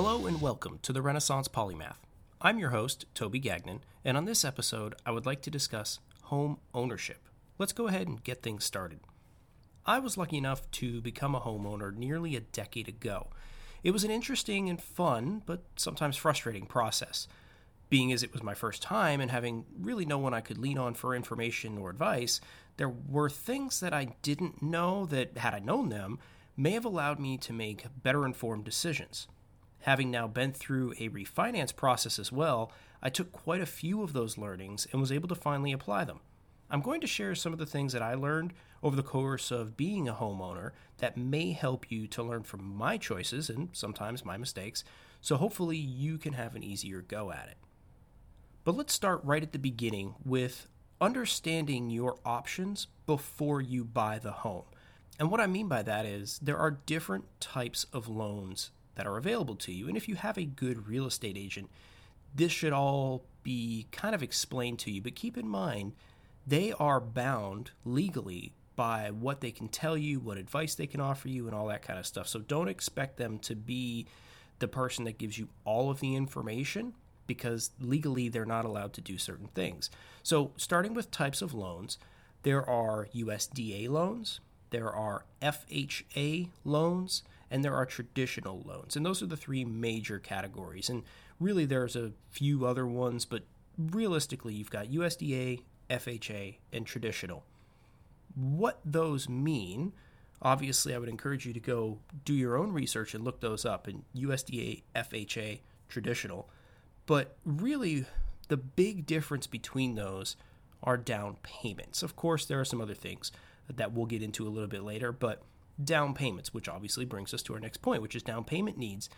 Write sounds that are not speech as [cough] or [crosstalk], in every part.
Hello and welcome to the Renaissance Polymath. I'm your host, Toby Gagnon, and on this episode, I would like to discuss home ownership. Let's go ahead and get things started. I was lucky enough to become a homeowner nearly a decade ago. It was an interesting and fun, but sometimes frustrating process. Being as it was my first time and having really no one I could lean on for information or advice, there were things that I didn't know that, had I known them, may have allowed me to make better informed decisions. Having now been through a refinance process as well, I took quite a few of those learnings and was able to finally apply them. I'm going to share some of the things that I learned over the course of being a homeowner that may help you to learn from my choices and sometimes my mistakes, so hopefully you can have an easier go at it. But let's start right at the beginning with understanding your options before you buy the home. And what I mean by that is there are different types of loans that are available to you. And if you have a good real estate agent, this should all be kind of explained to you. But keep in mind, they are bound legally by what they can tell you, what advice they can offer you, and all that kind of stuff. So don't expect them to be the person that gives you all of the information because legally they're not allowed to do certain things. So, starting with types of loans, there are USDA loans, there are FHA loans, and there are traditional loans. And those are the three major categories. And really, there's a few other ones, but realistically, you've got USDA, FHA, and traditional. What those mean, obviously, I would encourage you to go do your own research and look those up in USDA, FHA, traditional. But really, the big difference between those are down payments. Of course, there are some other things that we'll get into a little bit later, but down payments, which obviously brings us to our next point, which is down payment needs.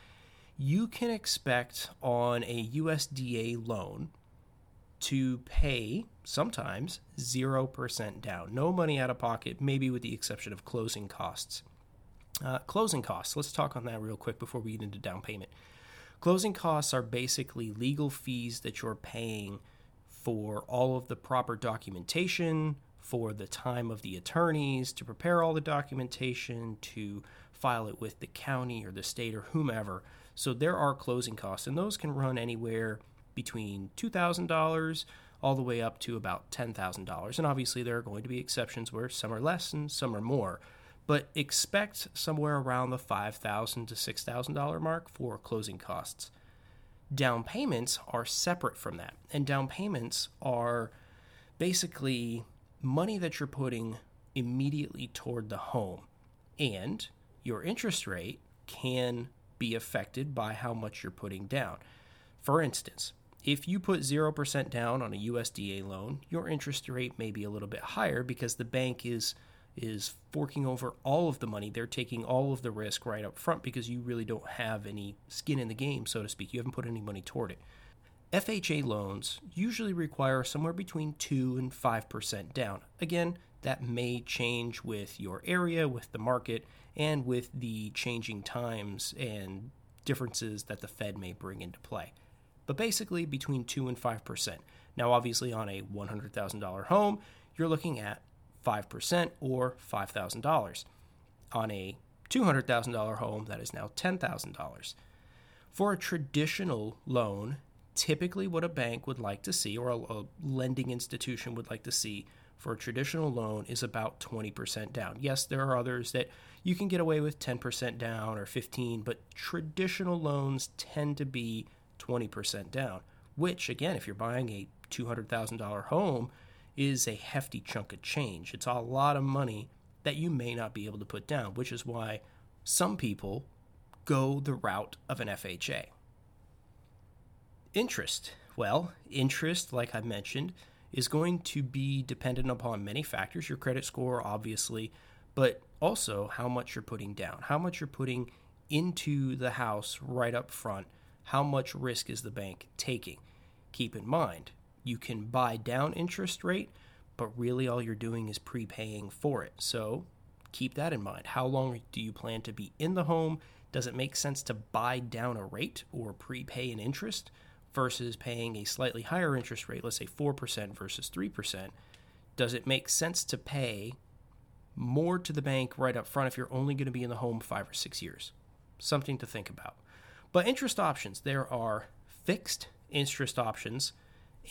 You can expect on a USDA loan to pay sometimes 0% down. No money out of pocket, maybe with the exception of closing costs. Uh, closing costs, let's talk on that real quick before we get into down payment. Closing costs are basically legal fees that you're paying for all of the proper documentation, for the time of the attorneys to prepare all the documentation, to file it with the county or the state or whomever. So there are closing costs, and those can run anywhere between $2,000 all the way up to about $10,000. And obviously, there are going to be exceptions where some are less and some are more. But expect somewhere around the $5,000 to $6,000 mark for closing costs. Down payments are separate from that. And down payments are basically money that you're putting immediately toward the home. And your interest rate can be affected by how much you're putting down. For instance, if you put 0% down on a USDA loan, your interest rate may be a little bit higher because the bank is is forking over all of the money. They're taking all of the risk right up front because you really don't have any skin in the game, so to speak. You haven't put any money toward it. FHA loans usually require somewhere between 2 and 5% down. Again, that may change with your area, with the market, and with the changing times and differences that the Fed may bring into play. But basically, between 2 and 5%. Now, obviously, on a $100,000 home, you're looking at 5% or $5,000. On a $200,000 home, that is now $10,000. For a traditional loan, typically what a bank would like to see or a, a, lending institution would like to see for a traditional loan is about 20% down. Yes, there are others that you can get away with 10% down or 15, but traditional loans tend to be 20% down, which again, if you're buying a $200,000 home is a hefty chunk of change. It's a lot of money that you may not be able to put down, which is why some people go the route of an FHA. Interest. Well, interest, like I mentioned, is going to be dependent upon many factors your credit score, obviously, but also how much you're putting down, how much you're putting into the house right up front, how much risk is the bank taking. Keep in mind, you can buy down interest rate, but really all you're doing is prepaying for it. So keep that in mind. How long do you plan to be in the home? Does it make sense to buy down a rate or prepay an interest? Versus paying a slightly higher interest rate, let's say 4% versus 3%, does it make sense to pay more to the bank right up front if you're only going to be in the home five or six years? Something to think about. But interest options, there are fixed interest options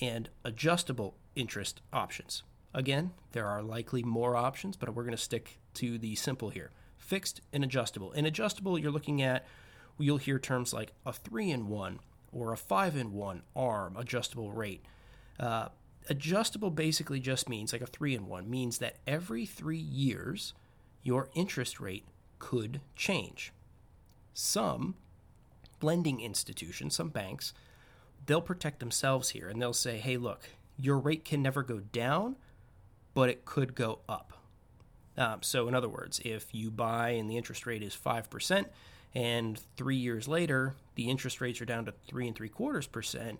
and adjustable interest options. Again, there are likely more options, but we're going to stick to the simple here fixed and adjustable. In adjustable, you're looking at, you'll hear terms like a three in one or a five in one arm adjustable rate. Uh, adjustable basically just means, like a three in one, means that every three years, your interest rate could change. Some lending institutions, some banks, they'll protect themselves here and they'll say, hey, look, your rate can never go down, but it could go up. Um, so, in other words, if you buy and the interest rate is 5%, and three years later, the interest rates are down to three and three quarters percent,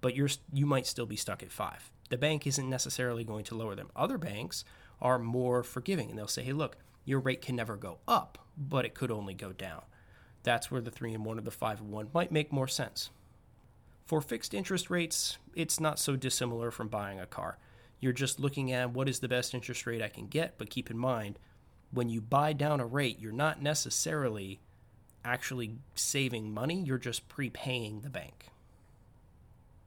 but you're, you might still be stuck at five. The bank isn't necessarily going to lower them. Other banks are more forgiving and they'll say, hey, look, your rate can never go up, but it could only go down. That's where the three and one or the five and one might make more sense. For fixed interest rates, it's not so dissimilar from buying a car. You're just looking at what is the best interest rate I can get, but keep in mind, when you buy down a rate, you're not necessarily actually saving money, you're just prepaying the bank.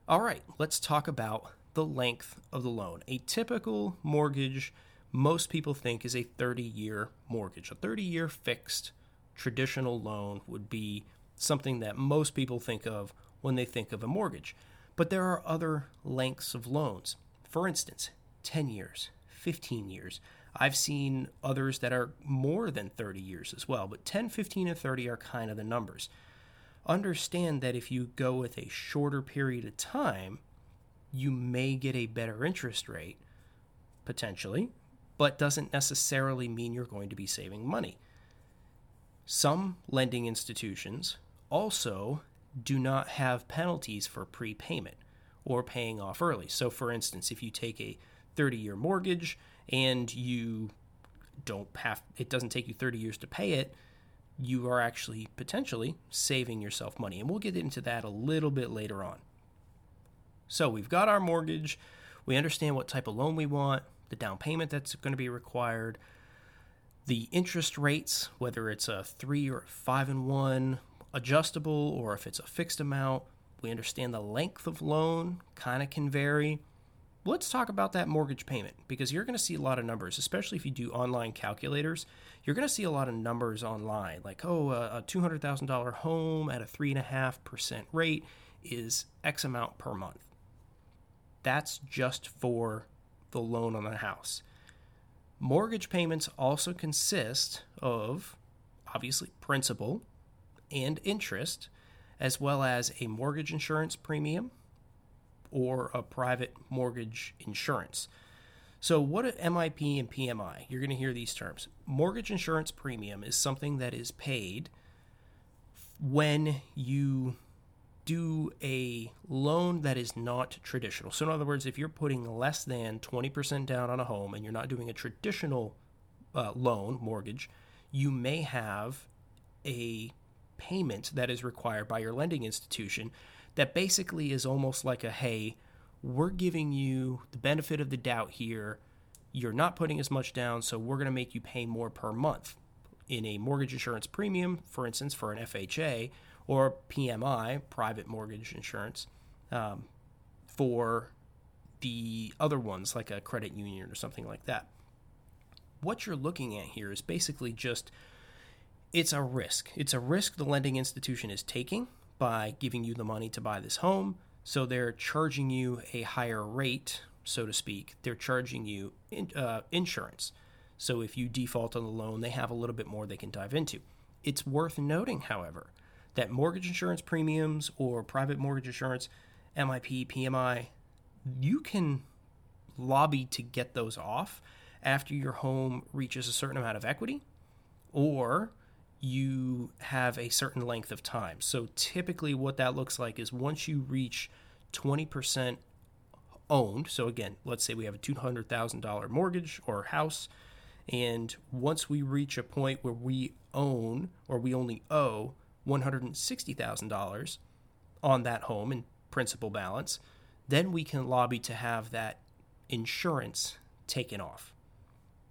All right, let's talk about the length of the loan. A typical mortgage, most people think, is a 30 year mortgage. A 30 year fixed traditional loan would be something that most people think of when they think of a mortgage. But there are other lengths of loans. For instance, 10 years, 15 years. I've seen others that are more than 30 years as well, but 10, 15, and 30 are kind of the numbers. Understand that if you go with a shorter period of time, you may get a better interest rate, potentially, but doesn't necessarily mean you're going to be saving money. Some lending institutions also do not have penalties for prepayment or paying off early. So, for instance, if you take a 30 year mortgage and you don't have, it doesn't take you 30 years to pay it, you are actually potentially saving yourself money. And we'll get into that a little bit later on. So, we've got our mortgage, we understand what type of loan we want, the down payment that's going to be required. The interest rates, whether it's a three or five and one, adjustable or if it's a fixed amount. We understand the length of loan kind of can vary. Let's talk about that mortgage payment because you're going to see a lot of numbers, especially if you do online calculators. You're going to see a lot of numbers online, like, oh, a $200,000 home at a 3.5% rate is X amount per month. That's just for the loan on the house. Mortgage payments also consist of obviously principal, and interest, as well as a mortgage insurance premium or a private mortgage insurance. So, what are MIP and PMI? You're going to hear these terms. Mortgage insurance premium is something that is paid when you do a loan that is not traditional. So, in other words, if you're putting less than 20% down on a home and you're not doing a traditional uh, loan, mortgage, you may have a payment that is required by your lending institution that basically is almost like a hey, we're giving you the benefit of the doubt here. You're not putting as much down, so we're going to make you pay more per month. In a mortgage insurance premium, for instance, for an FHA or PMI, private mortgage insurance, um, for the other ones like a credit union or something like that. What you're looking at here is basically just it's a risk. It's a risk the lending institution is taking by giving you the money to buy this home. So they're charging you a higher rate, so to speak. They're charging you in, uh, insurance. So if you default on the loan, they have a little bit more they can dive into. It's worth noting, however, that mortgage insurance premiums or private mortgage insurance, MIP, PMI, you can lobby to get those off after your home reaches a certain amount of equity or you have a certain length of time. So typically, what that looks like is once you reach 20% owned, so again, let's say we have a $200,000 mortgage or house, and once we reach a point where we own or we only owe $160,000 on that home in principal balance, then we can lobby to have that insurance taken off.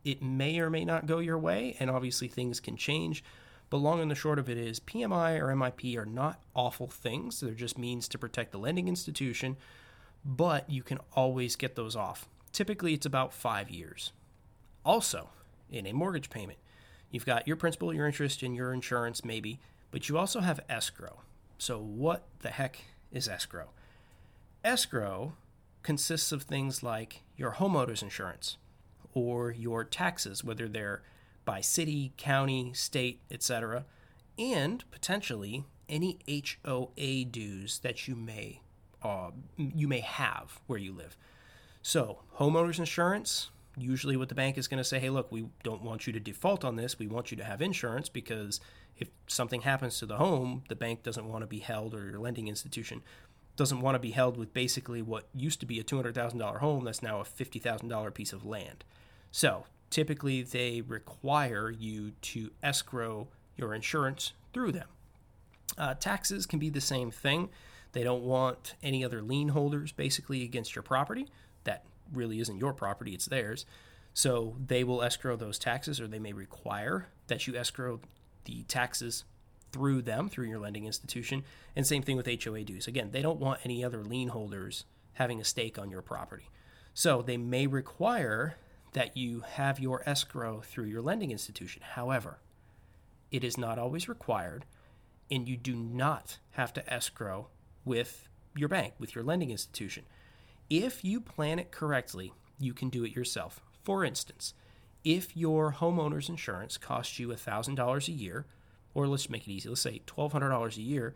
It may or may not go your way, and obviously things can change But long and the short of it is PMI or MIP are not awful things. They're just means to protect the lending institution, but you can always get those off. Typically, it's about five years. Also, in a mortgage payment, you've got your principal, your interest, and your insurance, maybe, but you also have escrow. So, what the heck is escrow? Escrow consists of things like your homeowner's insurance or your taxes, whether they're by city, county, state, etc., and potentially any HOA dues that you may uh, you may have where you live. So, homeowners insurance, usually what the bank is going to say, hey, look, we don't want you to default on this. We want you to have insurance because if something happens to the home, the bank doesn't want to be held or your lending institution doesn't want to be held with basically what used to be a $200,000 home that's now a $50,000 piece of land. So, typically they require you to escrow your insurance through them. Uh, taxes can be the same thing. They don't want any other lien holders basically against your property. That really isn't your property, it's theirs. So they will escrow those taxes, or they may require that you escrow the taxes through them, through your lending institution. And same thing with HOA dues. Again, they don't want any other lien holders having a stake on your property. So they may require that you have your escrow through your lending institution. However, it is not always required, and you do not have to escrow with your bank, with your lending institution. If you plan it correctly, you can do it yourself. For instance, if your homeowner's insurance costs you $1,000 a year, or let's make it easy, let's say $1,200 a year,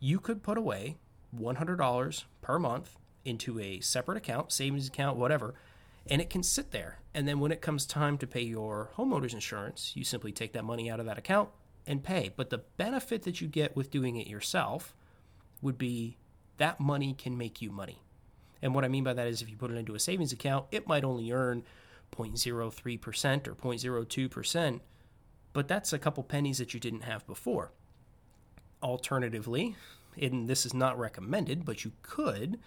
you could put away $100 per month into a separate account, savings account, whatever, and it can sit there. And then when it comes time to pay your homeowner's insurance, you simply take that money out of that account and pay. But the benefit that you get with doing it yourself would be that money can make you money. And what I mean by that is if you put it into a savings account, it might only earn 0.03% or 0.02%, but that's a couple pennies that you didn't have before. Alternatively, and this is not recommended, but you could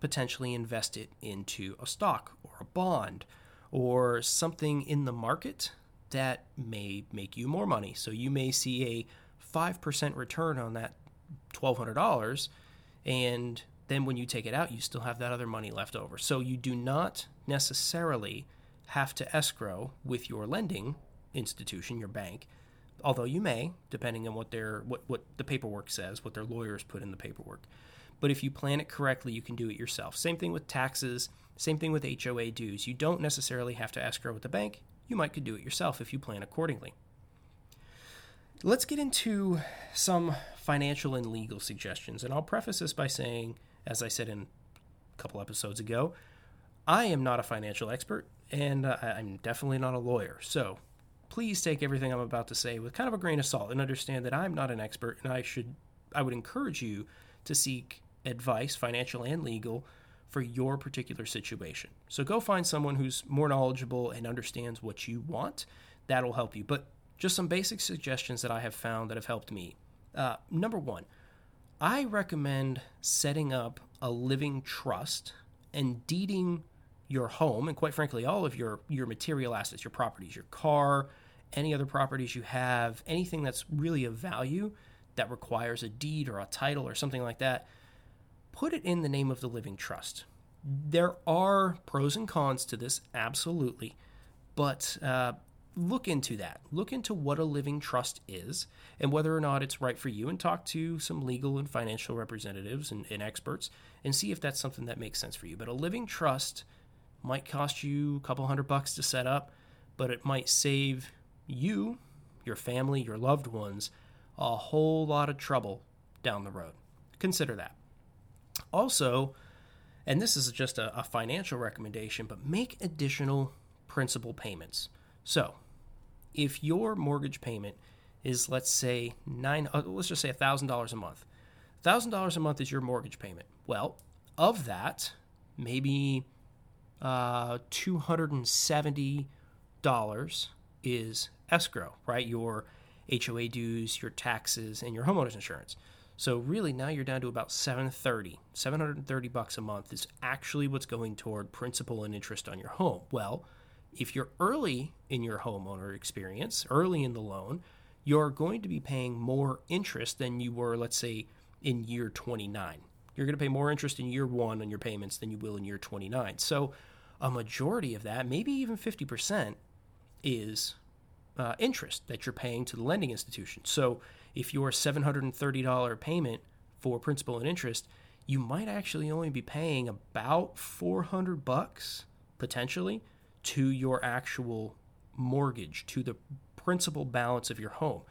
potentially invest it into a stock or a bond or something in the market that may make you more money. So you may see a 5% return on that $1,200, and then when you take it out, you still have that other money left over. So you do not necessarily have to escrow with your lending institution, your bank, although you may, depending on what their what, what the paperwork says, what their lawyers put in the paperwork. But if you plan it correctly, you can do it yourself. Same thing with taxes, same thing with HOA dues. You don't necessarily have to escrow with the bank. You might could do it yourself if you plan accordingly. Let's get into some financial and legal suggestions. And I'll preface this by saying, as I said in a couple episodes ago, I am not a financial expert and I'm definitely not a lawyer. So please take everything I'm about to say with kind of a grain of salt and understand that I'm not an expert and I should I would encourage you to seek advice, financial and legal, for your particular situation. So go find someone who's more knowledgeable and understands what you want. That'll help you. But just some basic suggestions that I have found that have helped me. Uh, number one, I recommend setting up a living trust and deeding your home and quite frankly all of your your material assets your properties your car any other properties you have anything that's really of value that requires a deed or a title or something like that put it in the name of the living trust there are pros and cons to this absolutely but uh, look into that look into what a living trust is and whether or not it's right for you and talk to some legal and financial representatives and, and experts and see if that's something that makes sense for you but a living trust might cost you a couple hundred bucks to set up, but it might save you, your family, your loved ones a whole lot of trouble down the road. Consider that. Also, and this is just a, a financial recommendation, but make additional principal payments. So, if your mortgage payment is let's say nine, uh, let's just say thousand dollars a month, thousand dollars a month is your mortgage payment. Well, of that, maybe uh, $270 is escrow, right? Your HOA dues, your taxes, and your homeowner's insurance. So really now you're down to about 730. 730 bucks a month is actually what's going toward principal and interest on your home. Well, if you're early in your homeowner experience, early in the loan, you're going to be paying more interest than you were, let's say, in year 29. You're going to pay more interest in year one on your payments than you will in year 29. So, a majority of that, maybe even 50%, is uh, interest that you're paying to the lending institution. So, if your $730 payment for principal and interest, you might actually only be paying about 400 bucks potentially to your actual mortgage, to the principal balance of your home.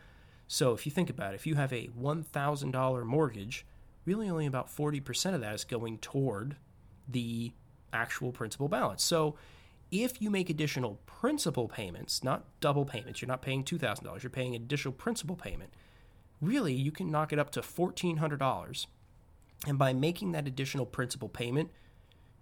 So if you think about it, if you have a $1,000 mortgage, really only about 40% of that is going toward the actual principal balance. So if you make additional principal payments, not double payments, you're not paying $2,000, you're paying additional principal payment, really you can knock it up to $1,400. And by making that additional principal payment,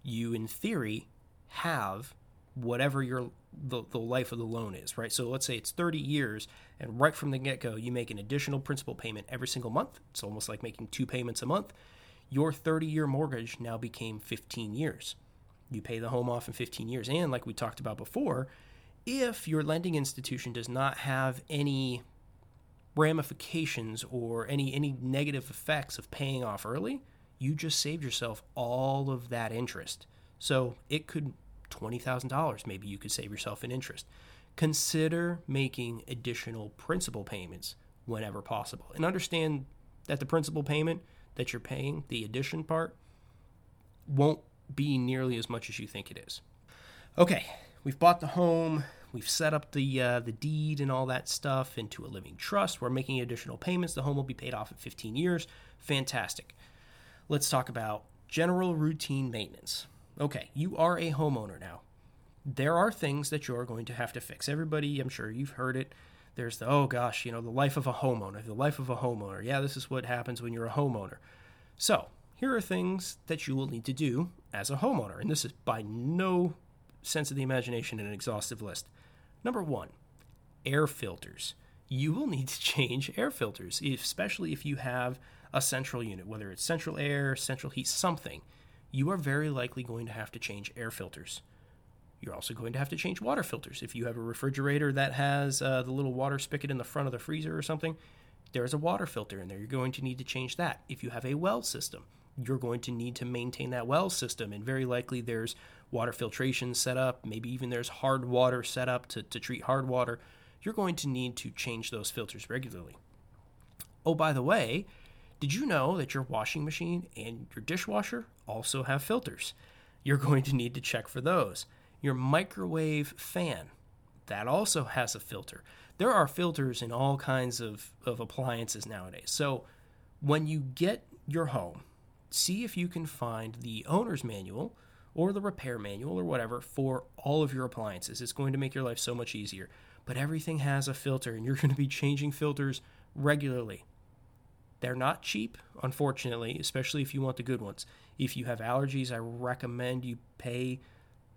you in theory halve whatever your the, the life of the loan is, right? So let's say it's 30 years, and right from the get go, you make an additional principal payment every single month. It's almost like making two payments a month. Your 30 year mortgage now became 15 years. You pay the home off in 15 years. And like we talked about before, if your lending institution does not have any ramifications or any any negative effects of paying off early, you just saved yourself all of that interest. So it could $20,000 maybe you could save yourself in interest. Consider making additional principal payments whenever possible. And understand that the principal payment that you're paying, the addition part, won't be nearly as much as you think it is. Okay, we've bought the home, we've set up the uh, the deed and all that stuff into a living trust. We're making additional payments. The home will be paid off in 15 years. Fantastic. Let's talk about general routine maintenance. Okay, you are a homeowner now. There are things that you're going to have to fix. Everybody, I'm sure you've heard it. There's the, oh gosh, you know, the life of a homeowner, the life of a homeowner. Yeah, this is what happens when you're a homeowner. So, here are things that you will need to do as a homeowner. And this is by no sense of the imagination in an exhaustive list. Number one, air filters. You will need to [laughs] change air filters, especially if you have a central unit, whether it's central air, central heat, something you are very likely going to have to change air filters. You're also going to have to change water filters. If you have a refrigerator that has uh, the little water spigot in the front of the freezer or something, there's a water filter in there. You're going to need to change that. If you have a well system, you're going to need to maintain that well system. And very likely there's water filtration set up, maybe even there's hard water set up to, to treat hard water. You're going to need to change those filters regularly. Oh, by the way, did you know that your washing machine and your dishwasher also have filters? You're going to need to check for those. Your microwave fan, that also has a filter. There are filters in all kinds of, of appliances nowadays. So when you get your home, see if you can find the owner's manual or the repair manual or whatever for all of your appliances. It's going to make your life so much easier. But everything has a filter, and you're [laughs] going to be changing filters regularly. They're not cheap, unfortunately, especially if you want the good ones. If you have allergies, I recommend you pay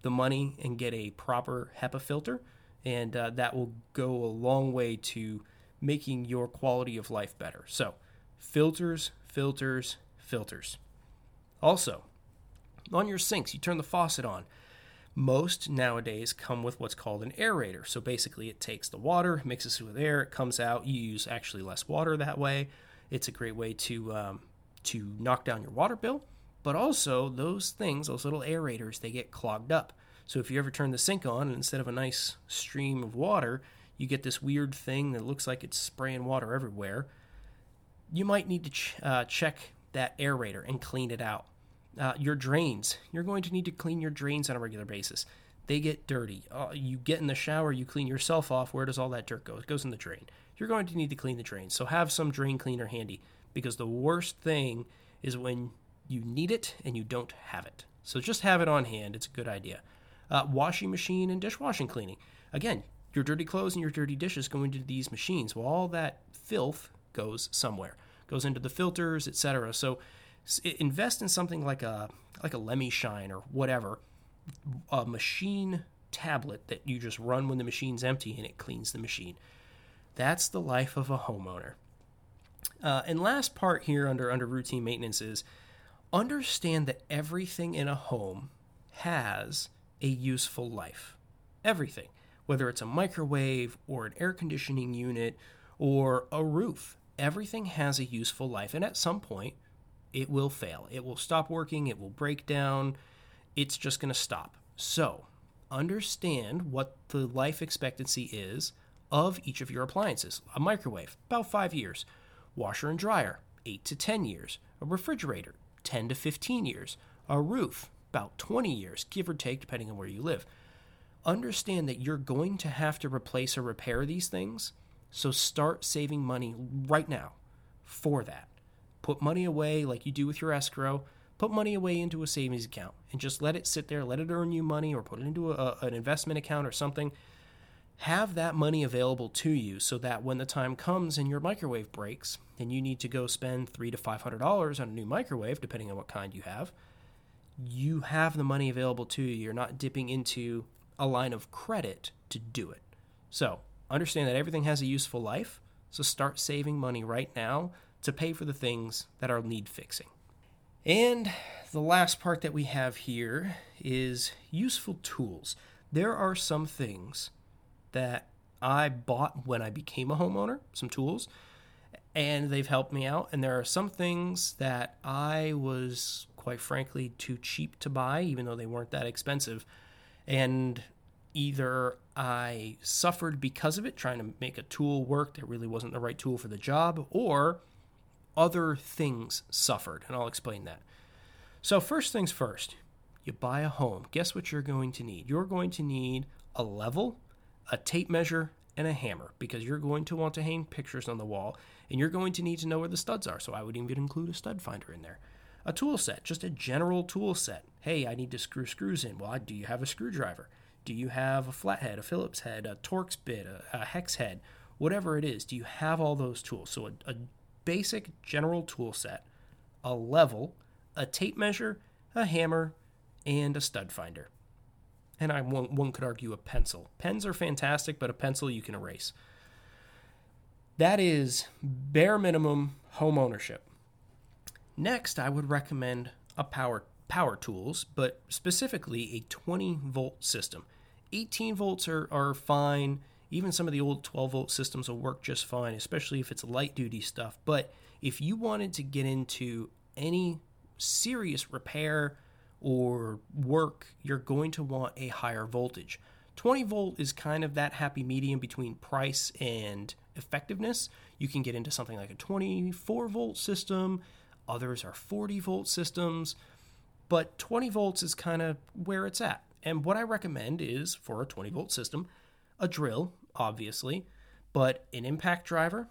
the money and get a proper HEPA filter, and uh, that will go a long way to making your quality of life better. So, filters, filters, filters. Also, on your sinks, you turn the faucet on. Most nowadays come with what's called an aerator. So basically, it takes the water, mixes it with air, it comes out. You use actually less water that way. It's a great way to um, to knock down your water bill, but also those things, those little aerators, they get clogged up. So if you ever turn the sink on and instead of a nice stream of water, you get this weird thing that looks like it's spraying water everywhere. You might need to ch- uh, check that aerator and clean it out. Uh, your drains, you're going to need to clean your drains on a regular basis. They get dirty. Uh, you get in the shower, you clean yourself off. Where does all that dirt go? It goes in the drain you're going to need to clean the drains. So have some drain cleaner handy because the worst thing is when you need it and you don't have it. So just have it on hand. It's a good idea. Uh, washing machine and dishwashing cleaning. Again, your dirty clothes and your dirty dishes go into these machines. Well, all that filth goes somewhere, goes into the filters, etc. So invest in something like a like a Lemi Shine or whatever, a machine tablet that you just run when the machine's empty and it cleans the machine. That's the life of a homeowner. Uh, and last part here under under routine maintenance is understand that everything in a home has a useful life. Everything, whether it's a microwave or an air conditioning unit or a roof. Everything has a useful life, and at some point, it will fail. It will stop working, it will break down, it's just going to stop. So, understand what the life expectancy is of each of your appliances. A microwave, about five years. Washer and dryer, eight to 10 years. A refrigerator, 10 to 15 years. A roof, about 20 years, give or take, depending on where you live. Understand that you're going to have to replace or repair these things, so start saving money right now for that. Put money away like you do with your escrow put money away into a savings account and just let it sit there, let it earn you money, or put it into a, an investment account or something. Have that money available to you so that when the time comes and your microwave breaks and you need to go spend three to five hundred dollars on a new microwave, depending on what kind you have, you have the money available to you. You're not dipping into a line of credit to do it. So understand that everything has a useful life. So start saving money right now to pay for the things that are need fixing. And the last part that we have here is useful tools. There are some things that I bought when I became a homeowner, some tools, and they've helped me out. And there are some things that I was, quite frankly, too cheap to buy, even though they weren't that expensive. And either I suffered because of it, trying to make a tool work that really wasn't the right tool for the job, or other things suffered, and I'll explain that. So, first things first, you buy a home. Guess what you're going to need? You're going to need a level, a tape measure, and a hammer because you're going to want to hang pictures on the wall and you're going to need to know where the studs are. So, I would even include a stud finder in there. A tool set, just a general tool set. Hey, I need to screw screws in. Well, do you have a screwdriver? Do you have a flathead, a Phillips head, a Torx bit, a, a hex head, whatever it is? Do you have all those tools? So, a, a basic general tool set, a level, a tape measure, a hammer, and a stud finder. And I one, one could argue a pencil. Pens are fantastic, but a pencil you can erase. That is bare minimum home ownership. Next, I would recommend a power power tools, but specifically a 20 volt system. 18 volts are, are fine. Even some of the old 12 volt systems will work just fine, especially if it's light duty stuff. But if you wanted to get into any serious repair or work, you're going to want a higher voltage. 20 volt is kind of that happy medium between price and effectiveness. You can get into something like a 24 volt system, others are 40 volt systems, but 20 volts is kind of where it's at. And what I recommend is for a 20 volt system, a drill obviously, but an impact driver,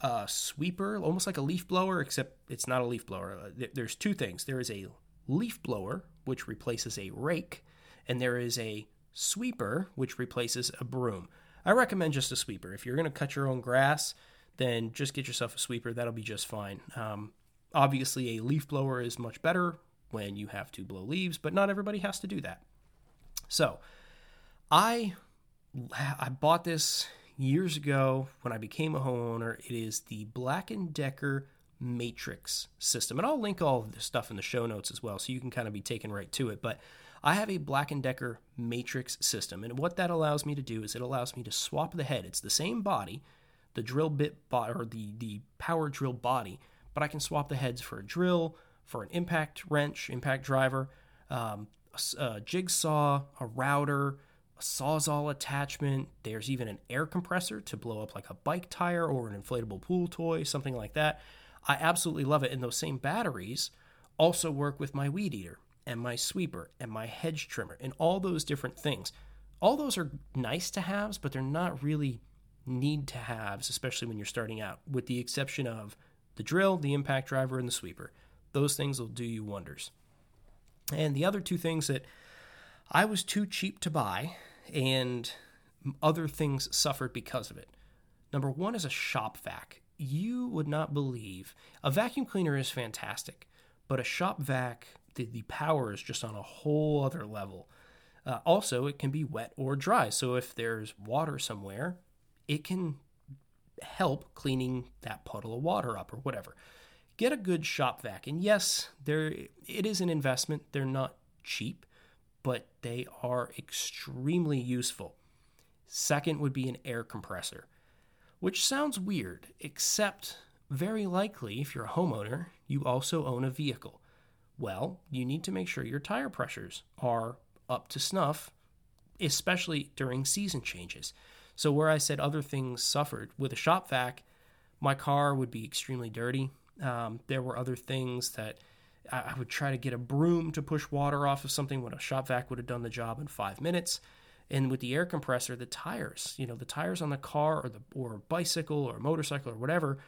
a sweeper, almost like a leaf blower, except it's not a leaf blower. Uh, there's two things. There is a leaf blower, which replaces a rake, and there is a sweeper, which replaces a broom. I recommend just a sweeper. If you're going to cut your own grass, then just get yourself a sweeper. That'll be just fine. Um, obviously, a leaf blower is much better when you have to blow leaves, but not everybody has to do that. So, I I bought this years ago when I became a homeowner. It is the Black & Decker Matrix system. And I'll link all of this stuff in the show notes as well so you can kind of be taken right to it. But I have a Black & Decker Matrix system. And what that allows me to do is it allows me to swap the head. It's the same body, the drill bit bo- or the the power drill body, but I can swap the heads for a drill, for an impact wrench, impact driver, um, a, a jigsaw, a router, a sawzall attachment. There's even an air compressor to blow up like a bike tire or an inflatable pool toy, something like that. I absolutely love it. And those same batteries also work with my weed eater and my sweeper and my hedge trimmer and all those different things. All those are nice to haves, but they're not really need to haves, especially when you're starting out, with the exception of the drill, the impact driver, and the sweeper. Those things will do you wonders. And the other two things that I was too cheap to buy and other things suffered because of it. Number one is a shop vac. You would not believe a vacuum cleaner is fantastic, but a shop vac, the, the power is just on a whole other level. Uh, also, it can be wet or dry. So if there's water somewhere, it can help cleaning that puddle of water up or whatever. Get a good shop vac. And yes, there it is an investment. They're not cheap but they are extremely useful. Second would be an air compressor. which sounds weird, except very likely if you're a homeowner, you also own a vehicle. Well, you need to make sure your tire pressures are up to snuff, especially during season changes. So, where I said other things suffered with a shop vac, my car would be extremely dirty. Um, there were other things that I would try to get a broom to push water off of something when a shop vac would have done the job in five minutes. And with the air compressor, the tires, you know, the tires on the car or the or bicycle or motorcycle or whatever,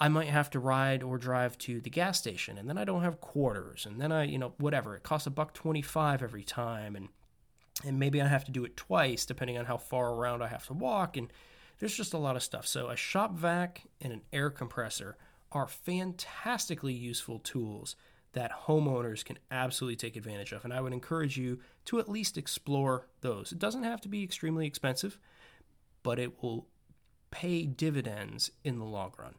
I might have to ride or drive to the gas station, and then I don't have quarters, and then I, you know, whatever. It costs a buck twenty-five every time, and and maybe I have to do it twice depending on how far around I have to walk, and there's just a lot of stuff. So a shop vac and an air compressor are fantastically useful tools that homeowners can absolutely take advantage of. And I would encourage you to at least explore those. It doesn't have to be extremely expensive, but it will pay dividends in the long run.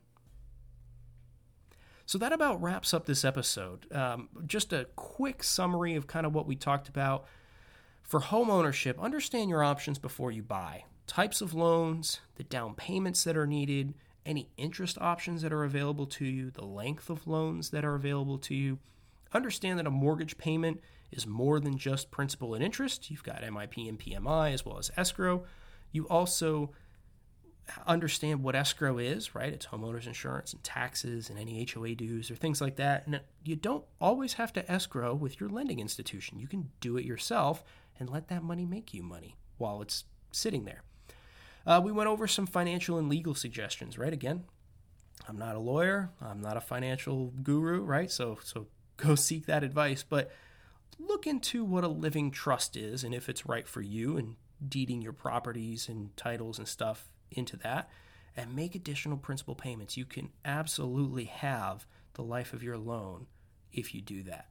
So that about wraps up this episode. Um, just a quick summary of kind of what we talked about. For home ownership, understand your options before you buy types of loans, the down payments that are needed, any interest options that are available to you, the length of loans that are available to you. Understand that a mortgage payment is more than just principal and interest. You've got MIP and PMI as well as escrow. You also understand what escrow is, right? It's homeowners insurance and taxes and any HOA dues or things like that. And you don't always have to escrow with your lending institution. You can do it yourself and let that money make you money while it's sitting there. Uh, we went over some financial and legal suggestions, right? Again, I'm not a lawyer, I'm not a financial guru, right? So so [laughs] go seek that advice, but look into what a living trust is and if it's right for you and deeding your properties and titles and stuff into that and make additional principal payments. You can absolutely halve the life of your loan if you do that.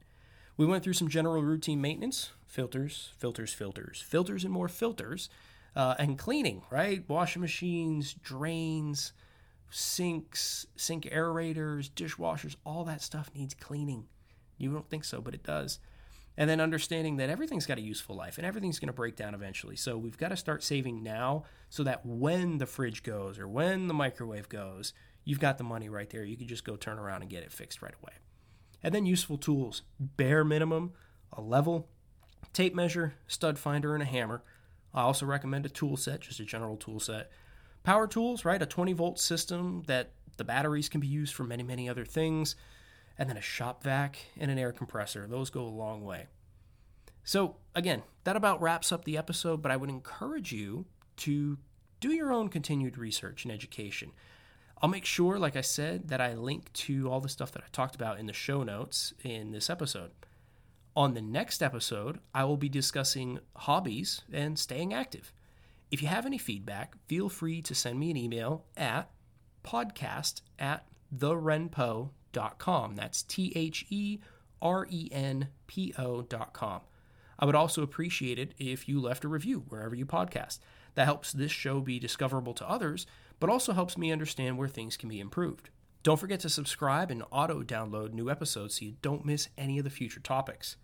We went through some general routine maintenance, filters, filters, filters, filters, and more filters uh, and cleaning, right? Washing machines, drains, sinks, sink aerators, dishwashers, all that stuff needs cleaning. You don't think so, but it does. And then understanding that everything's got a useful life and everything's going to break down eventually. So we've got to start saving now so that when the fridge goes or when the microwave goes, you've got the money right there. You can just go turn around and get it fixed right away. And then useful tools bare minimum, a level, tape measure, stud finder, and a hammer. I also recommend a tool set, just a general tool set. Power tools, right? A 20 volt system that the batteries can be used for many, many other things. And then a shop vac and an air compressor. Those go a long way. So, again, that about wraps up the episode, but I would encourage you to do your own continued research and education. I'll make sure, like I said, that I link to all the stuff that I talked about in the show notes in this episode. On the next episode, I will be discussing hobbies and staying active. If you have any feedback, feel free to send me an email at podcast at therenpo.com. That's T H E R E N P O.com. I would also appreciate it if you left a review wherever you podcast. That helps this show be discoverable to others, but also helps me understand where things can be improved. Don't forget to subscribe and auto download new episodes so you don't miss any of the future topics.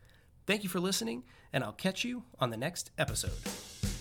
Thank you for listening, and I'll catch you on the next episode.